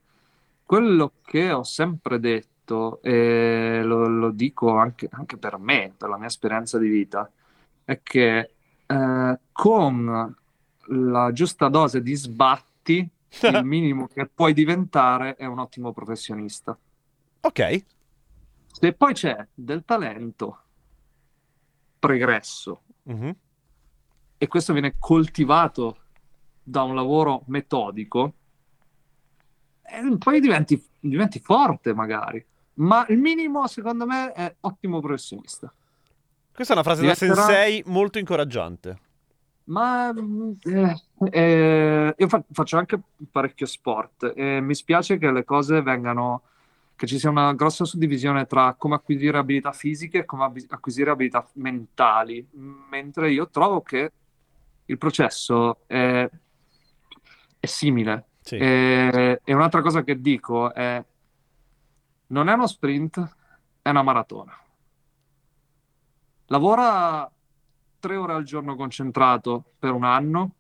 Quello che ho sempre detto, e lo, lo dico anche, anche per me, per la mia esperienza di vita, è che eh, con la giusta dose di sbatti, il minimo che puoi diventare è un ottimo professionista. Ok. Se poi c'è del talento pregresso Mhm. e questo viene coltivato da un lavoro metodico, eh, poi diventi, diventi forte magari. Ma il minimo, secondo me, è ottimo professionista. Questa è una frase Diventerà- da sensei molto incoraggiante. Ma eh, eh, io fa- faccio anche parecchio sport e mi spiace che le cose vengano, che ci sia una grossa suddivisione tra come acquisire abilità fisiche e come abbi- acquisire abilità mentali, mentre io trovo che il processo è, è simile. Sì. E, e un'altra cosa che dico è, non è uno sprint, è una maratona. Lavora tre ore al giorno concentrato per un anno,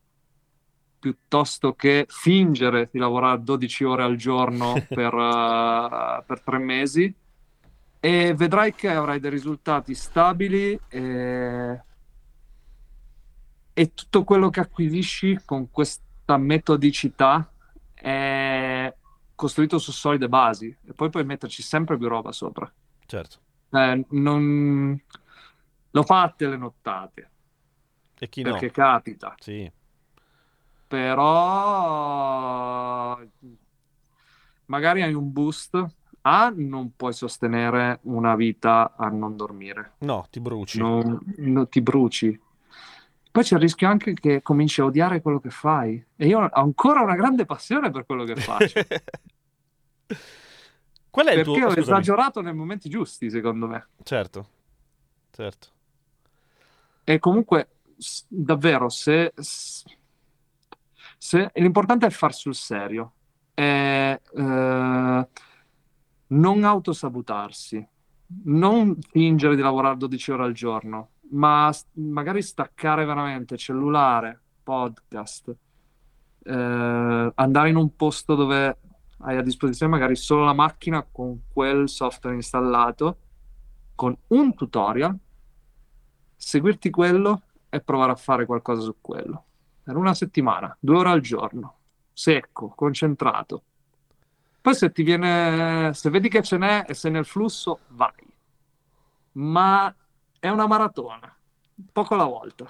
piuttosto che fingere di lavorare 12 ore al giorno per, eh, per tre mesi e vedrai che avrai dei risultati stabili e, e tutto quello che acquisisci con questa metodicità è costruito su solide basi e poi puoi metterci sempre più roba sopra. Certo. Eh, non... Lo fate le nottate, E chi no? perché capita. Sì. però magari hai un boost. A, non puoi sostenere una vita a non dormire, No, ti bruci. non, non ti bruci. Poi c'è il rischio anche che cominci a odiare quello che fai. E io ho ancora una grande passione per quello che faccio. Qual è il perché tuo... ho scusami. esagerato nei momenti giusti, secondo me. Certo, certo. E comunque, davvero, se, se- l'importante è far sul serio, è eh, non autosabotarsi, non fingere di lavorare 12 ore al giorno, ma magari staccare veramente cellulare, podcast, eh, andare in un posto dove hai a disposizione magari solo la macchina con quel software installato, con un tutorial seguirti quello e provare a fare qualcosa su quello. Per una settimana, due ore al giorno, secco, concentrato. Poi se ti viene, se vedi che ce n'è e sei nel flusso, vai. Ma è una maratona, poco alla volta.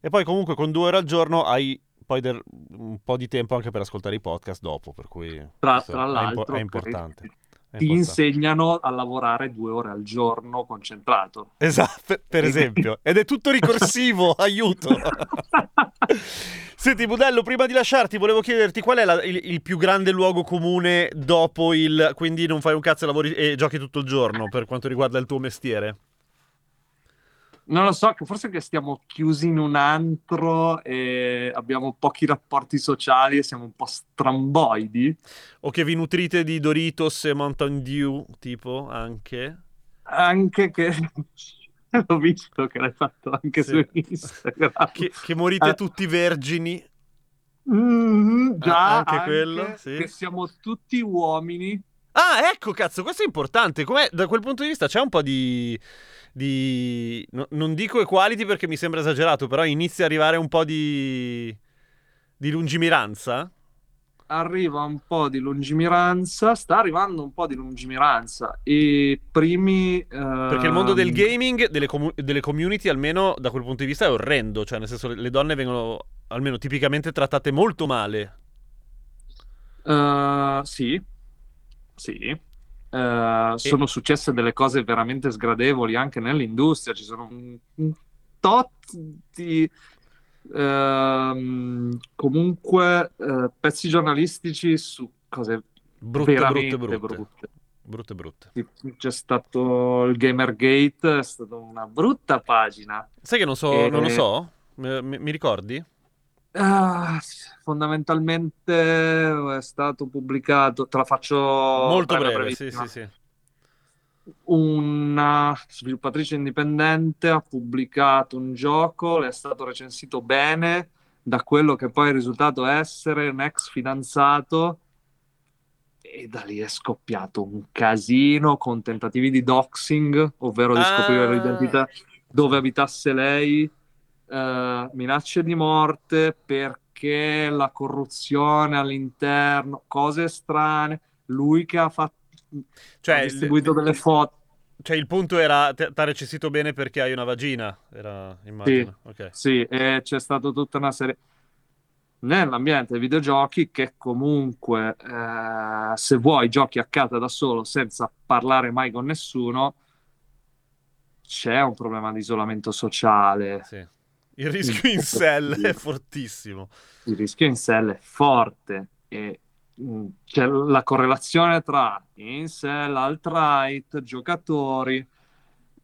E poi comunque con due ore al giorno hai poi del- un po' di tempo anche per ascoltare i podcast dopo, per cui Tra, tra è, l'altro, è importante. è ti importante. insegnano a lavorare due ore al giorno concentrato. Esatto, per- per esempio. Ed è tutto ricorsivo, aiuto. Senti, Budello, prima di lasciarti, volevo chiederti qual è la- il, il più grande luogo comune dopo il... quindi non fai un cazzo e lavori e giochi tutto il giorno per quanto riguarda il tuo mestiere? Non lo so, forse che stiamo chiusi in un antro e abbiamo pochi rapporti sociali e siamo un po' stramboidi. O che vi nutrite di Doritos e Mountain Dew, tipo, anche? Anche che l'ho visto che l'hai fatto anche Sì. su Instagram. Che, che morite Eh. tutti vergini? Mm, già, Ah, anche quello, sì. Che siamo tutti uomini. Ah, ecco, cazzo, questo è importante. Com'è, da quel punto di vista c'è un po' di... di no- non dico equality perché mi sembra esagerato, però inizia a arrivare un po' di... di lungimiranza. Arriva un po' di lungimiranza, sta arrivando un po' di lungimiranza. I primi... Perché il mondo del ehm, gaming, delle, comu- delle community, almeno da quel punto di vista, è orrendo. Cioè, nel senso, le- donne vengono, almeno tipicamente, trattate molto male. Eh, sì, sì. Eh, sono successe delle cose veramente sgradevoli anche nell'industria. Ci sono un, un tot di ehm, comunque eh, pezzi giornalistici su cose Brutte, veramente brutte, brutte. brutte. Brutte, brutte. Sì, C'è stato il Gamergate, è stata una brutta pagina. Sai che non so, E- non lo so? Mi- mi ricordi? Ah, fondamentalmente è stato pubblicato, te la faccio Molto breve, breve, sì, sì, sì. Una sviluppatrice indipendente ha pubblicato un gioco, le è stato recensito bene da quello che poi è risultato essere un ex fidanzato e da lì è scoppiato un casino con tentativi di doxing, ovvero di scoprire Ah. l'identità dove abitasse lei, eh, minacce di morte perché la corruzione all'interno, cose strane, lui che ha fatto Cioè, ha il- distribuito delle foto. Cioè, il punto era, ti ha recensito bene perché hai una vagina, era, immagino. Ok. Sì, e c'è stata tutta una serie nell'ambiente dei videogiochi che comunque eh, se vuoi giochi a casa da solo senza parlare mai con nessuno c'è un problema di isolamento sociale. Sì. Il rischio in cell è fortissimo. Il rischio in cell è forte e mh, c'è la correlazione tra incel, alt-right, giocatori.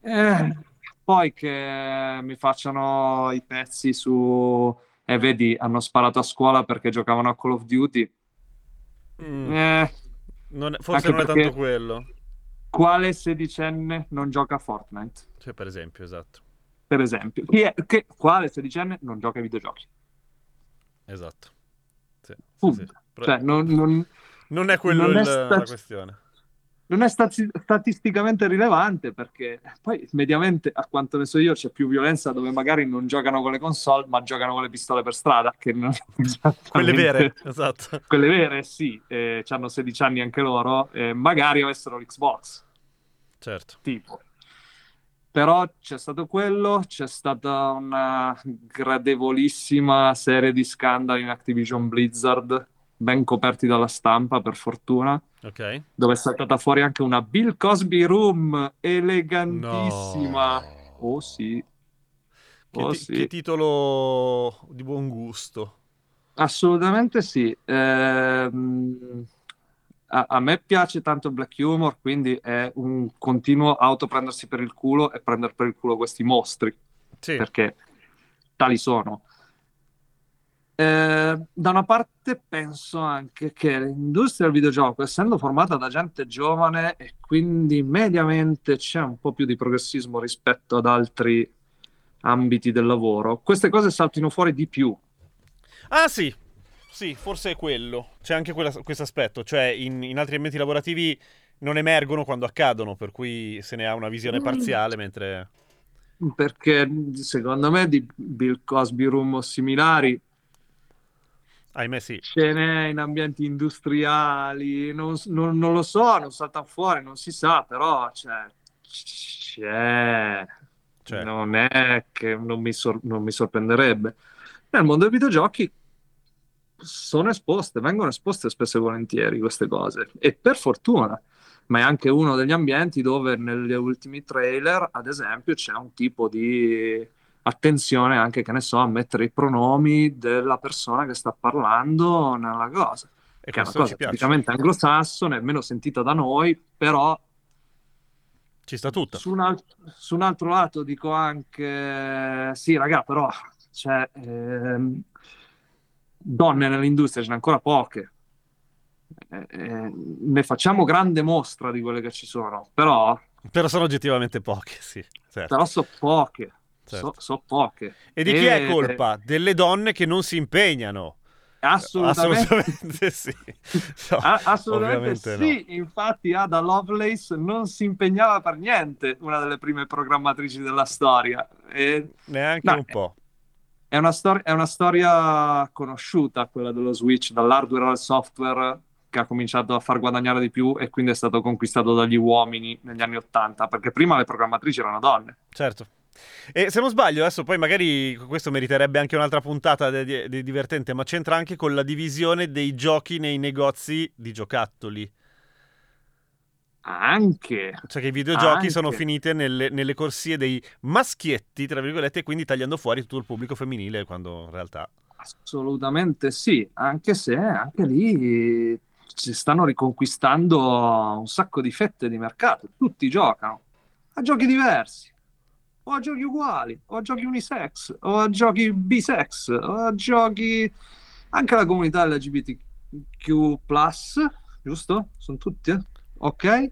Eh, poi che mi facciano i pezzi su... E vedi, hanno sparato a scuola perché giocavano a Call of Duty. Mm, Eh, non è- forse non è tanto quello. quale sedicenne non gioca a Fortnite? Cioè, per esempio, esatto. Per esempio. Chi è- che- quale sedicenne non gioca ai videogiochi? Esatto. Sì, sì, sì. Però Cioè, non, non- non è quello non è il- sta- la questione. non è stati- statisticamente rilevante perché poi mediamente, a quanto ne so io, c'è più violenza dove magari non giocano con le console, ma giocano con le pistole per strada, che non esattamente- Quelle vere, esatto. Quelle vere, sì, eh, hanno 16 anni anche loro, e magari avessero l'Xbox, Certo. tipo. Però c'è stato quello, c'è stata una gradevolissima serie di scandali in Activision Blizzard, ben coperti dalla stampa, per fortuna, Ok. dove è saltata fuori anche una Bill Cosby Room elegantissima. No. Oh sì, Che, oh ti- sì. che titolo di buon gusto. Assolutamente sì. Ehm, a, a me piace tanto il black humor, quindi è un continuo autoprendersi per il culo e prendere per il culo questi mostri, Sì. perché tali sono. Eh, da una parte penso anche che l'industria del videogioco, essendo formata da gente giovane e quindi mediamente c'è un po' più di progressismo rispetto ad altri ambiti del lavoro, queste cose saltino fuori di più. Ah sì, sì, forse è quello. C'è anche questo aspetto, cioè in, in altri ambienti lavorativi non emergono quando accadono, per cui se ne ha una visione Mm. parziale, mentre... Perché secondo me di Bill Cosby Room o similari Ahimè sì. ce n'è in ambienti industriali, non, non- non lo so, non salta fuori, non si sa, però c'è, c'è. Cioè, Non è che non mi, sor- non mi sorprenderebbe. Nel mondo dei videogiochi sono esposte, vengono esposte spesso e volentieri queste cose, e per fortuna, ma è anche uno degli ambienti dove negli ultimi trailer, ad esempio, c'è un tipo di attenzione anche, che ne so, a mettere i pronomi della persona che sta parlando nella cosa, e che è una cosa tipicamente anglosassone, meno sentita da noi, però Ci sta tutta. su un, su un altro lato dico anche, sì, raga, però cioè, ehm, donne nell'industria ce n'è ancora poche. Eh, eh, ne facciamo grande mostra di quelle che ci sono, però, Però sono oggettivamente poche, sì. Certo. però so poche. Certo. So, so poche. E di chi è colpa? Delle donne che non si impegnano. Assolutamente. Assolutamente sì. No, A- assolutamente ovviamente no. sì, infatti Ada Lovelace non si impegnava per niente, una delle prime programmatrici della storia. E Neanche No, un po'. È una, stor- è una storia conosciuta, quella dello Switch, dall'hardware al software, che ha cominciato a far guadagnare di più e quindi è stato conquistato dagli uomini negli anni Ottanta, perché prima le programmatrici erano donne. Certo. E se non sbaglio, adesso poi magari questo meriterebbe anche un'altra puntata di, di- di divertente, ma c'entra anche con la divisione dei giochi nei negozi di giocattoli. Anche. Cioè che i videogiochi Anche. sono finite nelle, nelle corsie dei maschietti, tra virgolette, e quindi tagliando fuori tutto il pubblico femminile, quando in realtà... Assolutamente sì, anche se anche lì si stanno riconquistando un sacco di fette di mercato. Tutti giocano a giochi diversi, o a giochi uguali, o a giochi unisex, o a giochi bisex, o a giochi anche la comunità LGBTQ, giusto? Sono tutti? eh? Ok?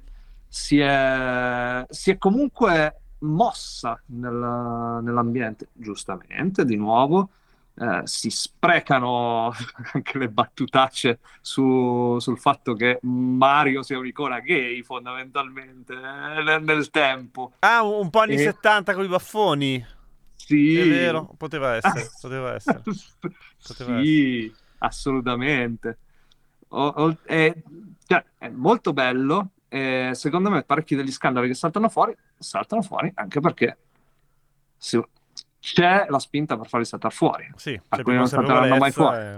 Si è, si è comunque mossa nel- nell'ambiente, giustamente, di nuovo eh, si sprecano anche le battutacce su- sul fatto che Mario sia un'icona gay fondamentalmente eh, nel, tempo. Ah, un po' anni E- 70 con i baffoni. Sì, È vero, poteva essere, poteva essere. Poteva sì, assolutamente. O- o- è, cioè, è molto bello. e secondo me parecchi degli scandali che saltano fuori saltano fuori anche perché si- c'è la spinta per farli saltare fuori. Sì, Alcuni più non salteranno mai fuori. e-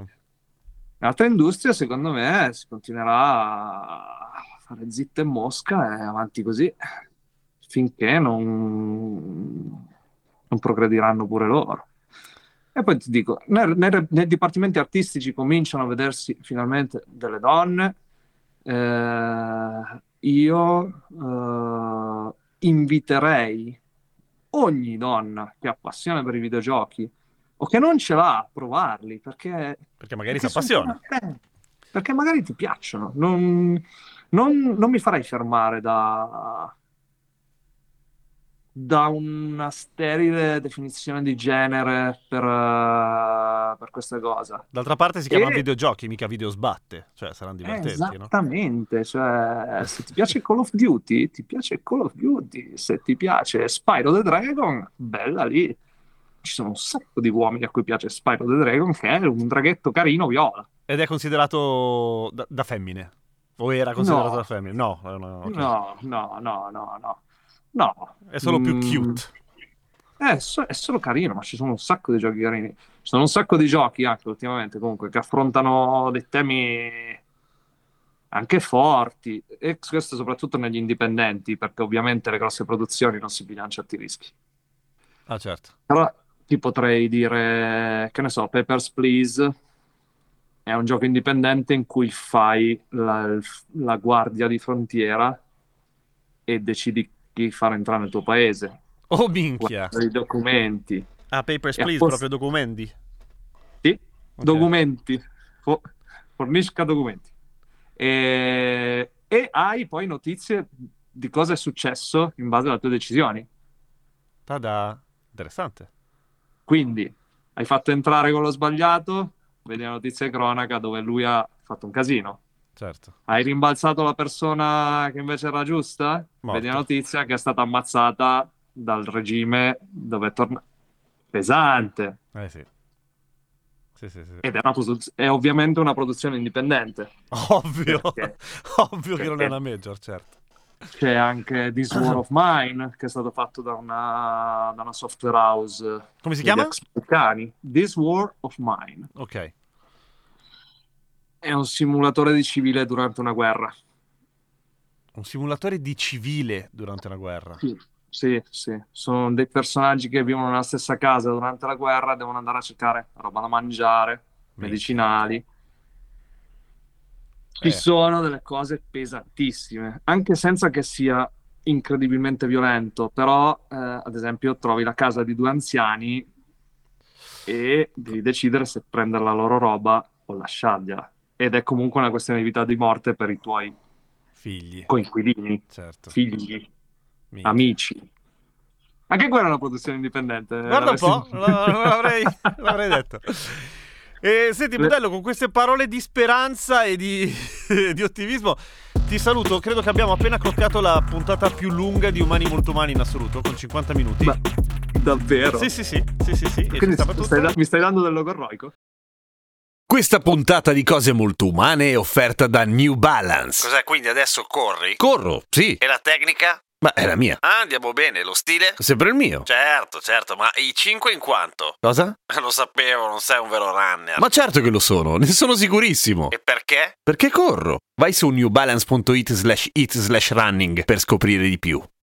In altre industrie, secondo me, si continuerà a fare zitta e mosca e avanti così finché non, non progrediranno pure loro. E poi ti dico, nei, nei- nei dipartimenti artistici cominciano a vedersi finalmente delle donne. Eh, io eh, inviterei ogni donna che ha passione per i videogiochi o che non ce l'ha a provarli perché Perché magari si appassiona. perché magari ti piacciono. Non, non- non mi farei fermare da, da una sterile definizione di genere per, eh, per queste cose. D'altra parte si chiamano E- videogiochi, mica video sbatte. Cioè, saranno Eh, divertenti, no? esattamente, cioè, se ti piace Call of Duty, ti piace Call of Duty, se ti piace Spyro the Dragon, bella lì. Ci sono un sacco di uomini a cui piace Spyro the Dragon, che è un draghetto carino viola. Ed è considerato da, da femmine. O era considerato No. da femmine? No, eh, no, ok. No, no, no, no, no. No. È solo più Mm, cute. È, so- è solo carino, ma ci sono un sacco di giochi carini. Ci sono un sacco di giochi anche ultimamente comunque che affrontano dei temi anche forti. E questo soprattutto negli indipendenti, perché ovviamente le grosse produzioni non si pigliano certi rischi. Ah, certo. Però ti potrei dire, che ne so, Papers, Please è un gioco indipendente in cui fai la, la guardia di frontiera e decidi chi far entrare nel tuo paese. Oh, minchia. I documenti. Ah, Papers, Please, apposta- proprio documenti. Sì, Ok. documenti. Fo- fornisca documenti. E, e hai poi notizie di cosa è successo in base alle tue decisioni. Tada. Interessante. Quindi hai fatto entrare quello sbagliato, vedi la notizia di cronaca dove lui ha fatto un casino. Certo. Hai rimbalzato la persona che invece era giusta? Morto. Vedi la notizia che è stata ammazzata dal regime dove è tornato. Pesante. Eh sì. Sì, sì, sì. Ed è, una produz- è ovviamente una produzione indipendente. Ovvio. Perché? Ovvio che non è una major, certo. C'è anche This War of Mine, che è stato fatto da una, da una software house Come si chiama? americani. This War of Mine. Ok. È un simulatore di civile durante una guerra. Un simulatore di civile durante una guerra. Sì, sì, sì. Sono dei personaggi che vivono nella stessa casa durante la guerra, devono andare a cercare roba da mangiare, medicinali. Ci Eh. sono delle cose pesantissime, anche senza che sia incredibilmente violento, però eh, ad esempio trovi la casa di due anziani e devi decidere se prendere la loro roba o lasciargliela. Ed è comunque una questione di vita o di morte per i tuoi Figli. coinquilini, Certo. figli, Minchia. amici. Anche quella è una produzione indipendente. Guarda un po', l'avrei, l'avrei detto. E senti, Budello, con queste parole di speranza e di, di ottimismo, ti saluto. Credo che abbiamo appena cloccato la puntata più lunga di Umani Molto Umani in assoluto, con 50 minuti. Ma davvero? Sì, sì, sì, sì, sì, sì. stava stai da- mi stai dando del logorroico? Questa puntata di cose molto umane è offerta da New Balance. Cos'è quindi adesso corri? Corro, sì, E la tecnica? ma è la mia. Ah, andiamo bene, lo stile? Sempre il mio. Certo, certo, ma i 5 in quanto? Cosa? Lo sapevo, non sei un vero runner. Ma certo che lo sono, ne sono sicurissimo. E perché? Perché corro? Vai su newbalance.it slash it slash running per scoprire di più.